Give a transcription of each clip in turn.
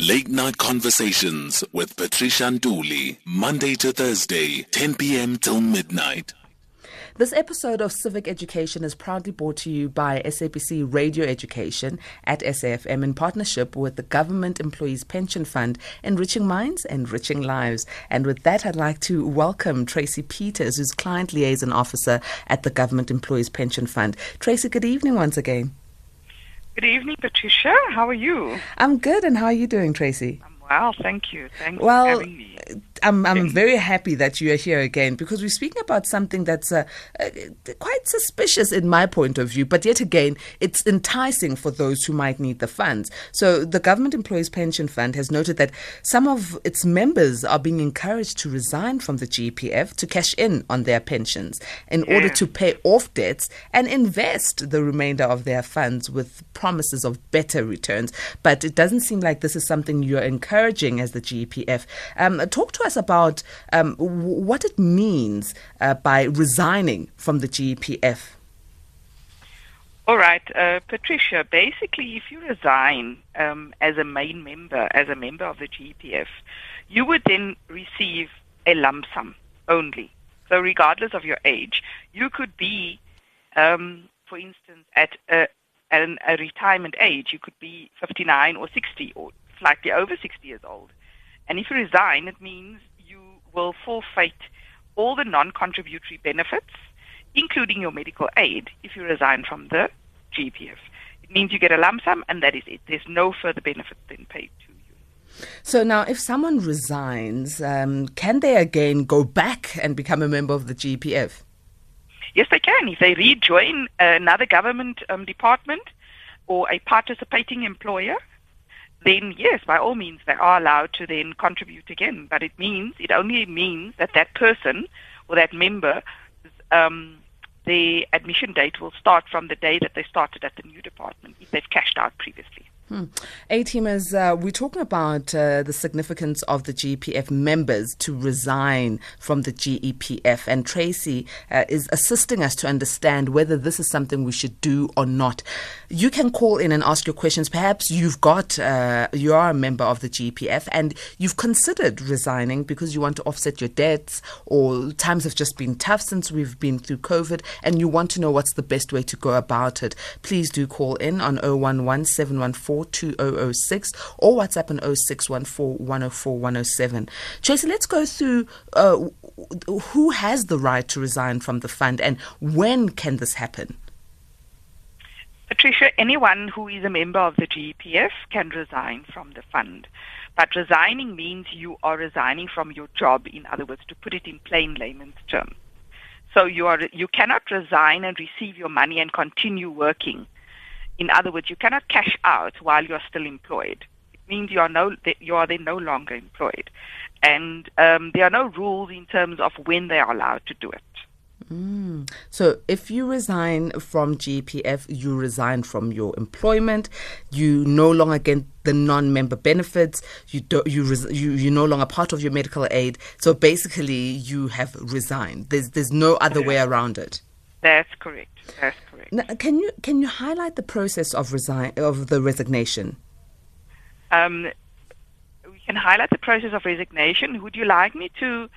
Late Night Conversations with Patricia Nduli, Monday to Thursday, 10 p.m. till midnight. This episode of Civic Education is proudly brought to you by SABC Radio Education at SAFM in partnership with the Government Employees Pension Fund, enriching minds, enriching lives. And with that, I'd like to welcome Tracy Peters, who's Client Liaison Officer at the Government Employees Pension Fund. Tracy, good evening once again. Good evening, Patricia. How are you? I'm good, and how are you doing, Tracy? I'm well, thank you. Thanks well, for having me. I'm, I'm very happy that you are here again because we're speaking about something that's uh, uh, quite suspicious in my point of view, but yet again, it's enticing for those who might need the funds. So, the Government Employees Pension Fund has noted that some of its members are being encouraged to resign from the GEPF to cash in on their pensions in Yeah. order to pay off debts and invest the remainder of their funds with promises of better returns. But it doesn't seem like this is something you're encouraging as the GEPF. Um, talk to us about um, what it means uh, by resigning from the GEPF. All right, uh, Patricia. Basically, if you resign um, as a main member, as a member of the GPF, you would then receive a lump sum only. So, regardless of your age, you could be, um, for instance, at a, an, a retirement age. You could be 59 or 60 or slightly over 60 years old. And if you resign, it means you will forfeit all the non-contributory benefits, including your medical aid, if you resign from the GPF. It means you get a lump sum, and that is it. There's no further benefit then paid to you. So now, if someone resigns, um, can they again go back and become a member of the GPF? Yes, they can. If they rejoin another government um, department or a participating employer, then yes, by all means, they are allowed to then contribute again. But it means, it only means that that person or that member, um, the admission date will start from the day that they started at the new department if they've cashed out previously. A teamers, uh, we're talking about uh, the significance of the GEPF members to resign from the GEPF, and Tracy uh, is assisting us to understand whether this is something we should do or not. You can call in and ask your questions. Perhaps you've got, uh, you are a member of the GEPF and you've considered resigning because you want to offset your debts, or times have just been tough since we've been through COVID, and you want to know what's the best way to go about it. Please do call in on 011 714 2006 or WhatsApp on 0614 104 107. Tracy, let's go through uh, who has the right to resign from the fund and when can this happen? Patricia, anyone who is a member of the GEPF can resign from the fund. But resigning means you are resigning from your job, in other words, to put it in plain layman's terms. So you are you cannot resign and receive your money and continue working. In other words, you cannot cash out while you are still employed. It means you are no you are then no longer employed, and um, there are no rules in terms of when they are allowed to do it. So, if you resign from GPF, you resign from your employment. You no longer get the non-member benefits. You do, you res, you you're no longer part of your medical aid. So basically, you have resigned. There's there's no other way around it. That's correct. That's Now, can you can you highlight the process of resign of the resignation? Um, we can highlight the process of resignation. Would you like me to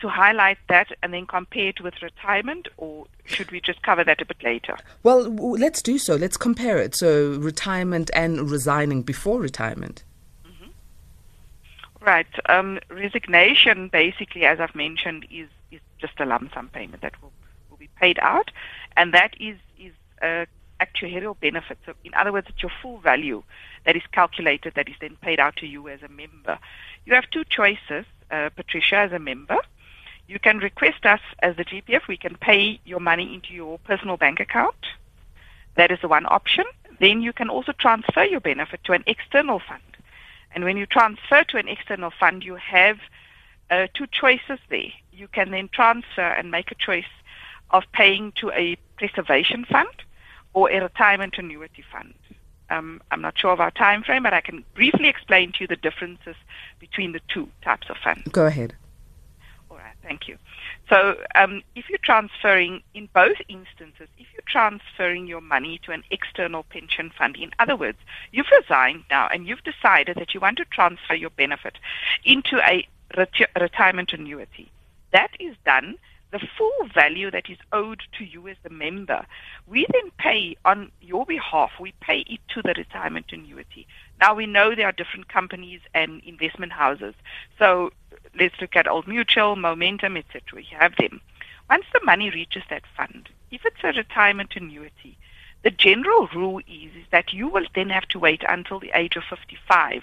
to highlight that and then compare it with retirement, or should we just cover that a bit later? Well, w- let's do so. Let's compare it. So, retirement and resigning before retirement. Right. Um, resignation, basically, as I've mentioned, is is just a lump sum payment that will will be paid out, and that is is a actuarial benefit. So, in other words, it's your full value that is calculated that is then paid out to you as a member. You have two choices, uh, Patricia, as a member. You can request us as the GPF. We can pay your money into your personal bank account. That is the one option. Then you can also transfer your benefit to an external fund. And when you transfer to an external fund, you have uh, two choices there. You can then transfer and make a choice of paying to a preservation fund or a retirement annuity fund. Um, I'm not sure of our time frame, but I can briefly explain to you the differences between the two types of funds. Go ahead. All right. Thank you. So, um, if you're transferring, in both instances, if you're transferring your money to an external pension fund, in other words, you've resigned now and you've decided that you want to transfer your benefit into a reti- retirement annuity, that is done. The full value that is owed to you as the member, we then pay on your behalf, we pay it to the retirement annuity. Now we know there are different companies and investment houses. So let's look at Old Mutual, Momentum, etc. You have them. Once the money reaches that fund, if it's a retirement annuity, the general rule is, is that you will then have to wait until the age of 55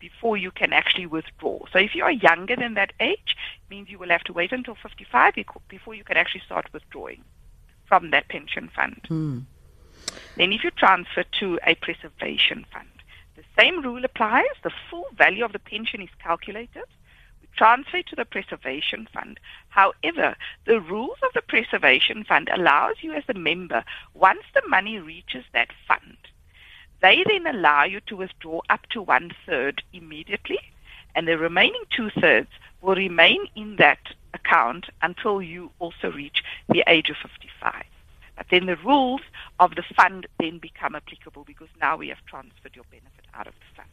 before you can actually withdraw. So if you are younger than that age, it means you will have to wait until 55 before you can actually start withdrawing from that pension fund. Mm. Then if you transfer to a preservation fund, the same rule applies. The full value of the pension is calculated transfer to the preservation fund. However, the rules of the preservation fund allows you as a member, once the money reaches that fund, they then allow you to withdraw up to one third immediately, and the remaining two thirds will remain in that account until you also reach the age of 55. But then the rules of the fund then become applicable because now we have transferred your benefit out of the fund.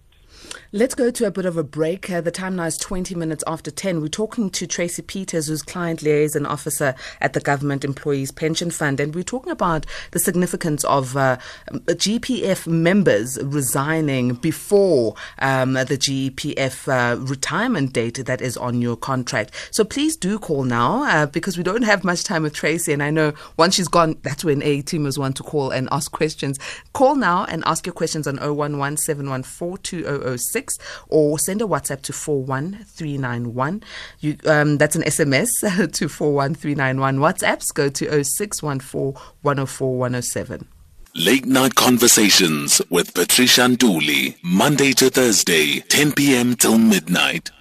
Let's go to a bit of a break. Uh, the time now is 20 minutes after 10. We're talking to Tracy Peters, who's client liaison officer at the Government Employees Pension Fund, and we're talking about the significance of uh, GEPF members resigning before um, the GPF uh, retirement date that is on your contract. So please do call now uh, because we don't have much time with Tracy, and I know once she's gone, that's when A teamers want to call and ask questions. Call now and ask your questions on 011 006 or send a WhatsApp to 41391. You, um, that's an SMS to 41391. WhatsApps go to 0614 104 107. Late Night Conversations with Patricia Nduli, Monday to Thursday, 10 p.m. till midnight.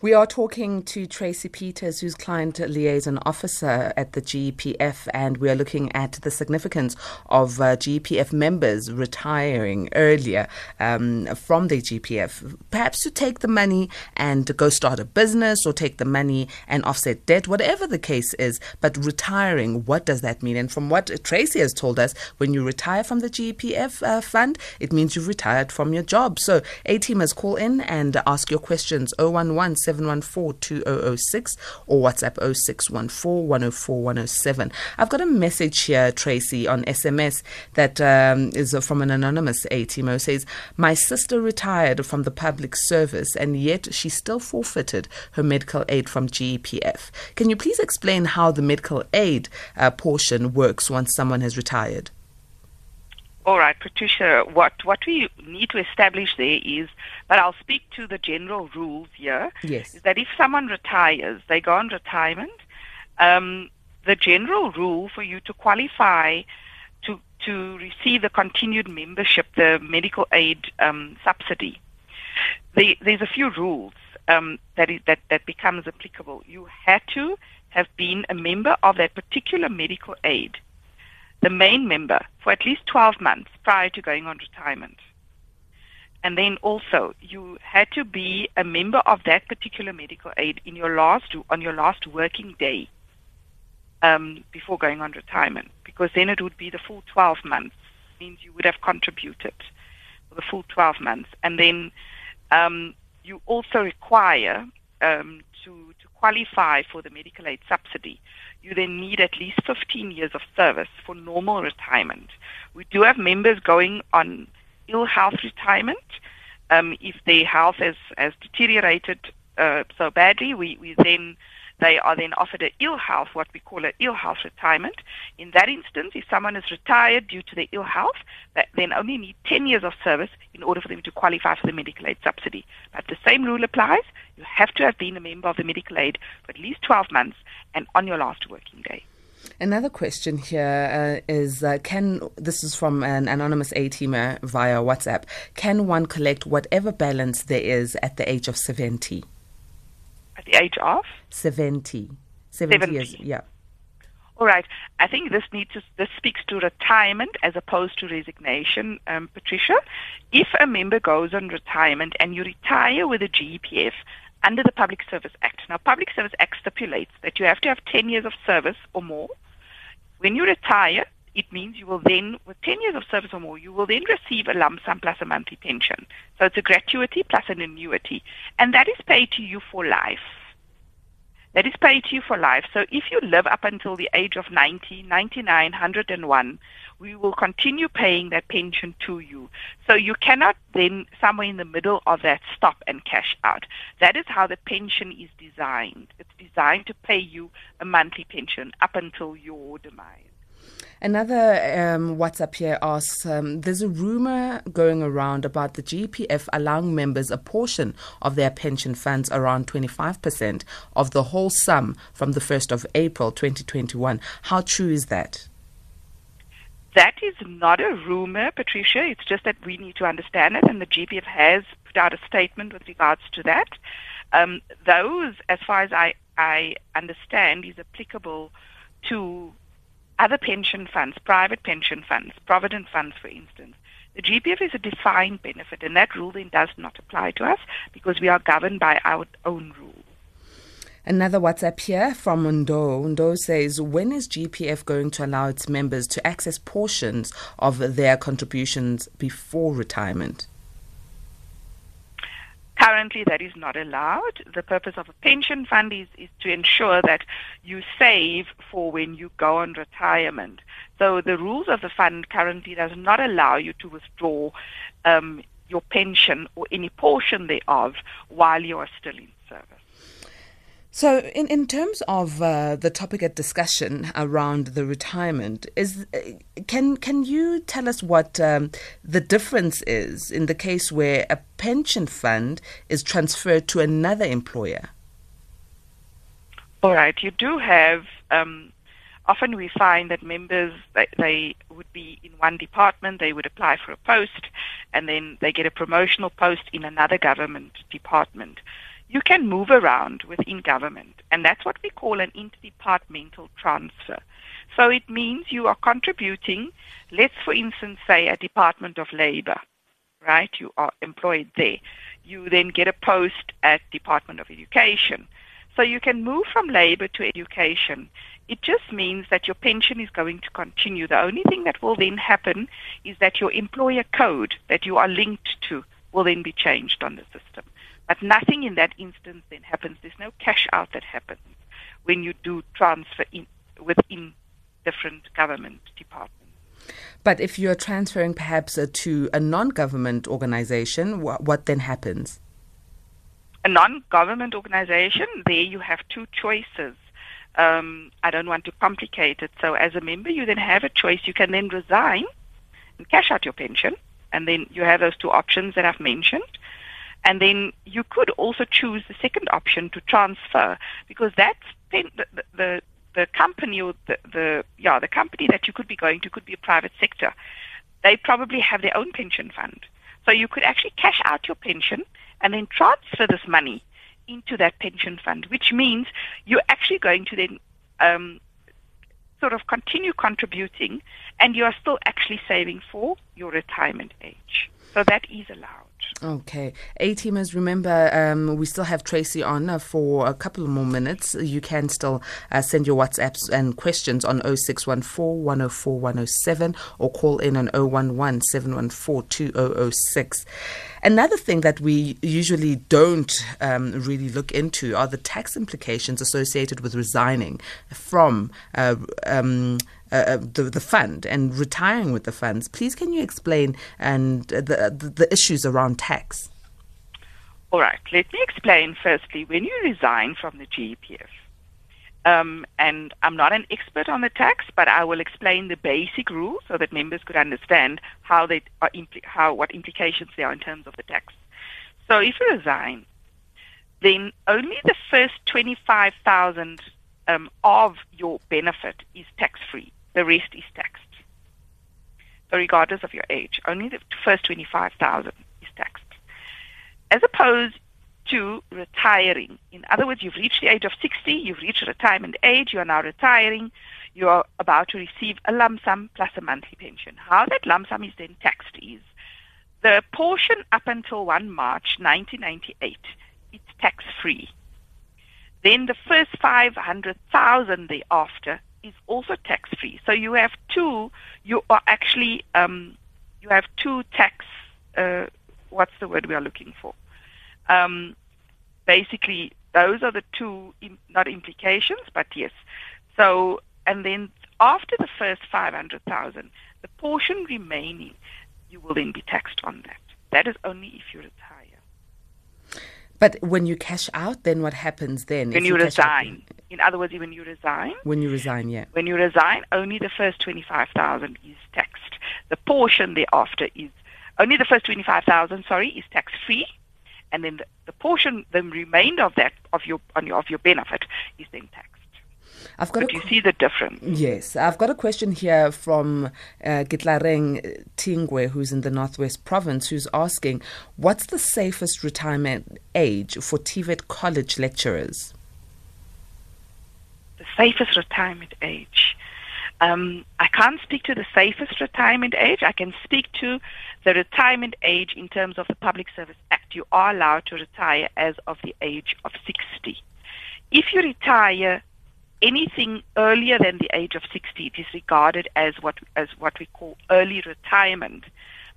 We are talking to Tracy Peters, who's client liaison officer at the GPF, and we are looking at the significance of uh, GEPF members retiring earlier um, from the GPF, perhaps to take the money and go start a business or take the money and offset debt, whatever the case is. But retiring, what does that mean? And from what Tracy has told us, when you retire from the GPF uh, fund, it means you've retired from your job. So, A team teamers call in and ask your questions 011 714-2006 or WhatsApp 0614-104-107. I've got a message here, Tracy, on SMS that um, is from an anonymous A teamer says, My sister retired from the public service and yet she still forfeited her medical aid from GEPF. Can you please explain how the medical aid uh, portion works once someone has retired? All right, Patricia, what, what we need to establish there is, but I'll speak to the general rules here, yes. is that if someone retires, they go on retirement, um, the general rule for you to qualify to, to receive the continued membership, the medical aid um, subsidy, the, there's a few rules um, that, is, that, that becomes applicable. You had to have been a member of that particular medical aid the main member for at least 12 months prior to going on retirement. And then also, you had to be a member of that particular medical aid in your last on your last working day um, before going on retirement, because then it would be the full 12 months. It means you would have contributed for the full 12 months, and then um, you also require um, to to qualify for the medical aid subsidy you then need at least 15 years of service for normal retirement. We do have members going on ill health retirement. Um, if their health has, has deteriorated uh, so badly, we, we then they are then offered an ill health, what we call an ill health retirement. In that instance, if someone is retired due to their ill health, they then only need 10 years of service in order for them to qualify for the medical aid subsidy. But the same rule applies. You have to have been a member of the medical aid for at least 12 months and on your last working day. Another question here uh, is: uh, Can this is from an anonymous A teamer via WhatsApp? Can one collect whatever balance there is at the age of seventy? At the age of 70. 70, 70. years, yeah. All right. I think this needs to, this speaks to retirement as opposed to resignation, um, Patricia. If a member goes on retirement and you retire with a GEPF under the Public Service Act. Now, Public Service Act stipulates that you have to have 10 years of service or more. When you retire, it means you will then, with 10 years of service or more, you will then receive a lump sum plus a monthly pension. So it's a gratuity plus an annuity. And that is paid to you for life. That is paid to you for life. So if you live up until the age of 90, 99, 101, we will continue paying that pension to you. So you cannot then, somewhere in the middle of that, stop and cash out. That is how the pension is designed. It's designed to pay you a monthly pension up until your demise. Another um, WhatsApp here asks um, There's a rumor going around about the GPF allowing members a portion of their pension funds, around 25% of the whole sum from the 1st of April 2021. How true is that? That is not a rumor, Patricia. It's just that we need to understand it, and the GPF has put out a statement with regards to that. Um, those, as far as I, I understand, is applicable to other pension funds, private pension funds, provident funds, for instance. The GPF is a defined benefit, and that rule then does not apply to us because we are governed by our own rules. Another WhatsApp here from Mundo. Mundo says, When is GPF going to allow its members to access portions of their contributions before retirement? Currently, that is not allowed. The purpose of a pension fund is, is to ensure that you save for when you go on retirement. So the rules of the fund currently does not allow you to withdraw um, your pension or any portion thereof while you are still in service. So, in, in terms of uh, the topic at discussion around the retirement, is can can you tell us what um, the difference is in the case where a pension fund is transferred to another employer? All right, you do have. Um, often we find that members they, they would be in one department, they would apply for a post, and then they get a promotional post in another government department you can move around within government, and that's what we call an interdepartmental transfer. So it means you are contributing, let's for instance say a Department of Labor, right? You are employed there. You then get a post at Department of Education. So you can move from labor to education. It just means that your pension is going to continue. The only thing that will then happen is that your employer code that you are linked to will then be changed on the system. But nothing in that instance then happens. There's no cash out that happens when you do transfer in, within different government departments. But if you're transferring perhaps uh, to a non government organization, wh- what then happens? A non government organization, there you have two choices. Um, I don't want to complicate it. So, as a member, you then have a choice. You can then resign and cash out your pension, and then you have those two options that I've mentioned. And then you could also choose the second option to transfer because that's the, the, the company or the, the yeah the company that you could be going to could be a private sector. They probably have their own pension fund, so you could actually cash out your pension and then transfer this money into that pension fund, which means you're actually going to then um, sort of continue contributing, and you are still actually saving for your retirement age. So that is allowed. Okay. A teamers, remember, um, we still have Tracy on uh, for a couple more minutes. You can still uh, send your WhatsApps and questions on 0614 104 107 or call in on 011 714 2006. Another thing that we usually don't um, really look into are the tax implications associated with resigning from uh, um, uh, uh, the, the fund and retiring with the funds. Please, can you explain and the, the, the issues around tax? All right. Let me explain firstly. When you resign from the GEPF, um, and I'm not an expert on the tax, but I will explain the basic rules so that members could understand how they are impl- how what implications there are in terms of the tax. So if you resign, then only the first twenty-five thousand um, of your benefit is tax-free. The rest is taxed. So regardless of your age, only the first 25,000 is taxed. As opposed to retiring. In other words, you've reached the age of 60, you've reached retirement age, you are now retiring, you are about to receive a lump sum plus a monthly pension. How that lump sum is then taxed is the portion up until 1 March 1998, it's tax free. Then the first 500,000 thereafter is also tax free. So you have two, you are actually, um, you have two tax, uh, what's the word we are looking for? Um, basically, those are the two, not implications, but yes. So, and then after the first 500,000, the portion remaining, you will then be taxed on that. That is only if you retire. But when you cash out, then what happens then? When you, you resign. Out, in other words, when you resign. When you resign, yeah. When you resign, only the first 25,000 is taxed. The portion thereafter is, only the first 25,000, sorry, is tax free. And then the, the portion, the remainder of that, of your, on your, of your benefit, is then taxed. I've got but you see the difference. Yes. I've got a question here from uh, Gitlareng Tingwe, who's in the Northwest Province, who's asking, what's the safest retirement age for TVET college lecturers? The safest retirement age. Um, I can't speak to the safest retirement age. I can speak to the retirement age in terms of the Public Service Act. You are allowed to retire as of the age of 60. If you retire anything earlier than the age of 60, it is regarded as what, as what we call early retirement.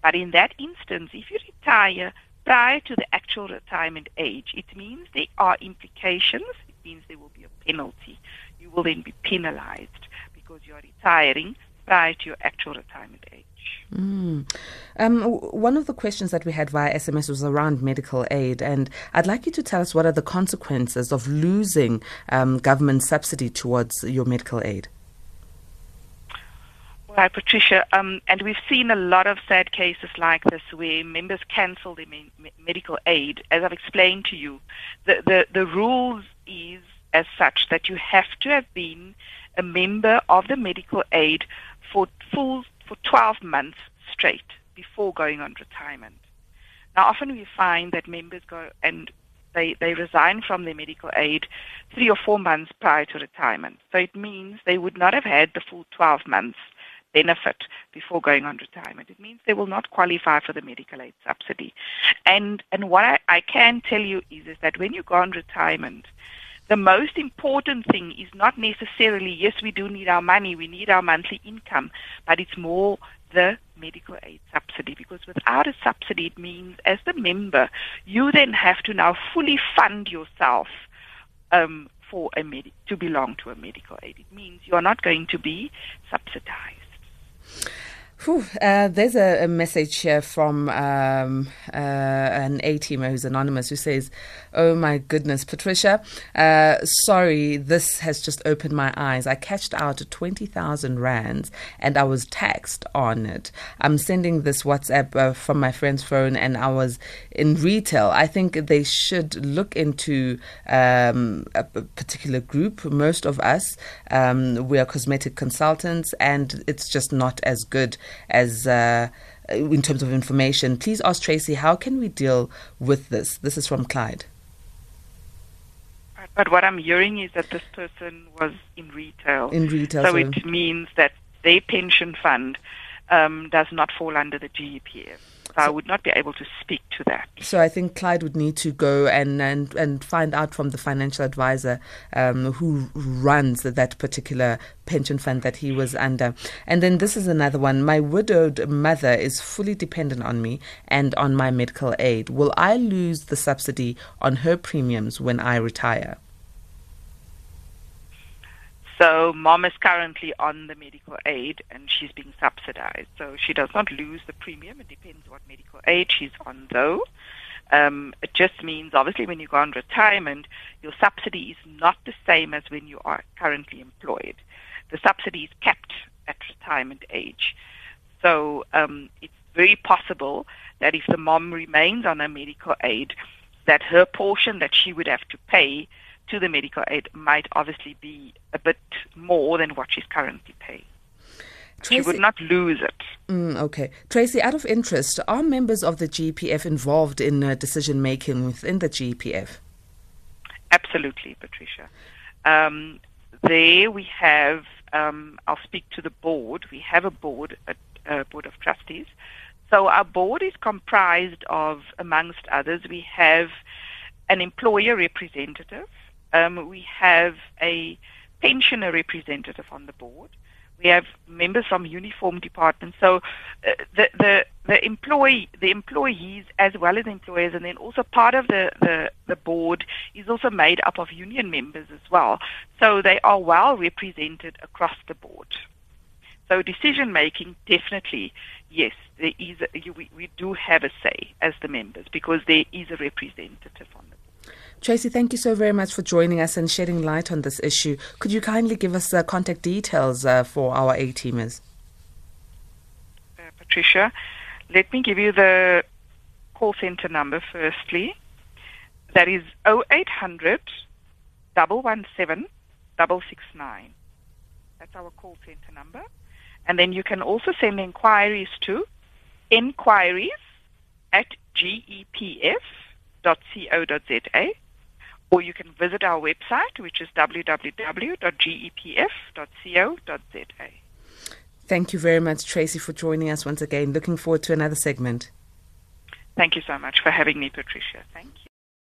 But in that instance, if you retire prior to the actual retirement age, it means there are implications. It means there will be a penalty. You will then be penalized because you are retiring prior to your actual retirement age. Mm. Um, one of the questions that we had via SMS was around medical aid, and I'd like you to tell us what are the consequences of losing um, government subsidy towards your medical aid. Well, Patricia, um, and we've seen a lot of sad cases like this where members cancel their me- medical aid. As I've explained to you, the, the, the rules is as such that you have to have been a member of the medical aid for full for 12 months straight before going on retirement. Now, often we find that members go and they, they resign from their medical aid three or four months prior to retirement. So it means they would not have had the full 12 months benefit before going on retirement. It means they will not qualify for the medical aid subsidy. And and what I, I can tell you is, is that when you go on retirement, the most important thing is not necessarily, yes, we do need our money, we need our monthly income, but it's more the medical aid subsidy because without a subsidy, it means as the member, you then have to now fully fund yourself um, for a med- to belong to a medical aid. It means you are not going to be subsidized. Whew, uh, there's a, a, message here from um, uh, an A teamer who's anonymous who says, Oh my goodness, Patricia, uh, sorry, this has just opened my eyes. I cashed out 20,000 rands and I was taxed on it. I'm sending this WhatsApp uh, from my friend's phone and I was in retail. I think they should look into um, a particular group. Most of us, um, we are cosmetic consultants and it's just not as good as uh, in terms of information. Please ask Tracy, how can we deal with this? This is from Clyde. But what I'm hearing is that this person was in retail. In retail. So, so it means that their pension fund um, does not fall under the GEPF. I would not be able to speak to that. So I think Clyde would need to go and and, and find out from the financial advisor um, who runs that particular pension fund that he was under. And then this is another one. My widowed mother is fully dependent on me and on my medical aid. Will I lose the subsidy on her premiums when I retire? So mom is currently on the medical aid and she's being subsidized. So she does not lose the premium. It depends what medical aid she's on though. Um, it just means obviously when you go on retirement, your subsidy is not the same as when you are currently employed. The subsidy is capped at retirement age. So um, it's very possible that if the mom remains on a medical aid, that her portion that she would have to pay to the medical aid might obviously be a bit more than what she's currently paying. Tracy, she would not lose it. Mm, okay. Tracy, out of interest, are members of the GPF involved in uh, decision making within the GPF? Absolutely, Patricia. Um, there we have, um, I'll speak to the board. We have a board, a, a board of trustees. So our board is comprised of, amongst others, we have an employer representative. Um, we have a pensioner representative on the board. We have members from uniform departments. So uh, the the the employee the employees as well as employers, and then also part of the, the the board is also made up of union members as well. So they are well represented across the board. So decision making, definitely, yes, there is. A, we, we do have a say as the members because there is a representative on the board. Tracy, thank you so very much for joining us and shedding light on this issue. Could you kindly give us uh, contact details uh, for our A teamers? Uh, Patricia, let me give you the call center number firstly. That is 0800 117 669. That's our call center number. And then you can also send inquiries to inquiries at gepf.co.za or you can visit our website, which is www.gepf.co.za. Thank you very much, Tracy, for joining us once again. Looking forward to another segment. Thank you so much for having me, Patricia. Thank you.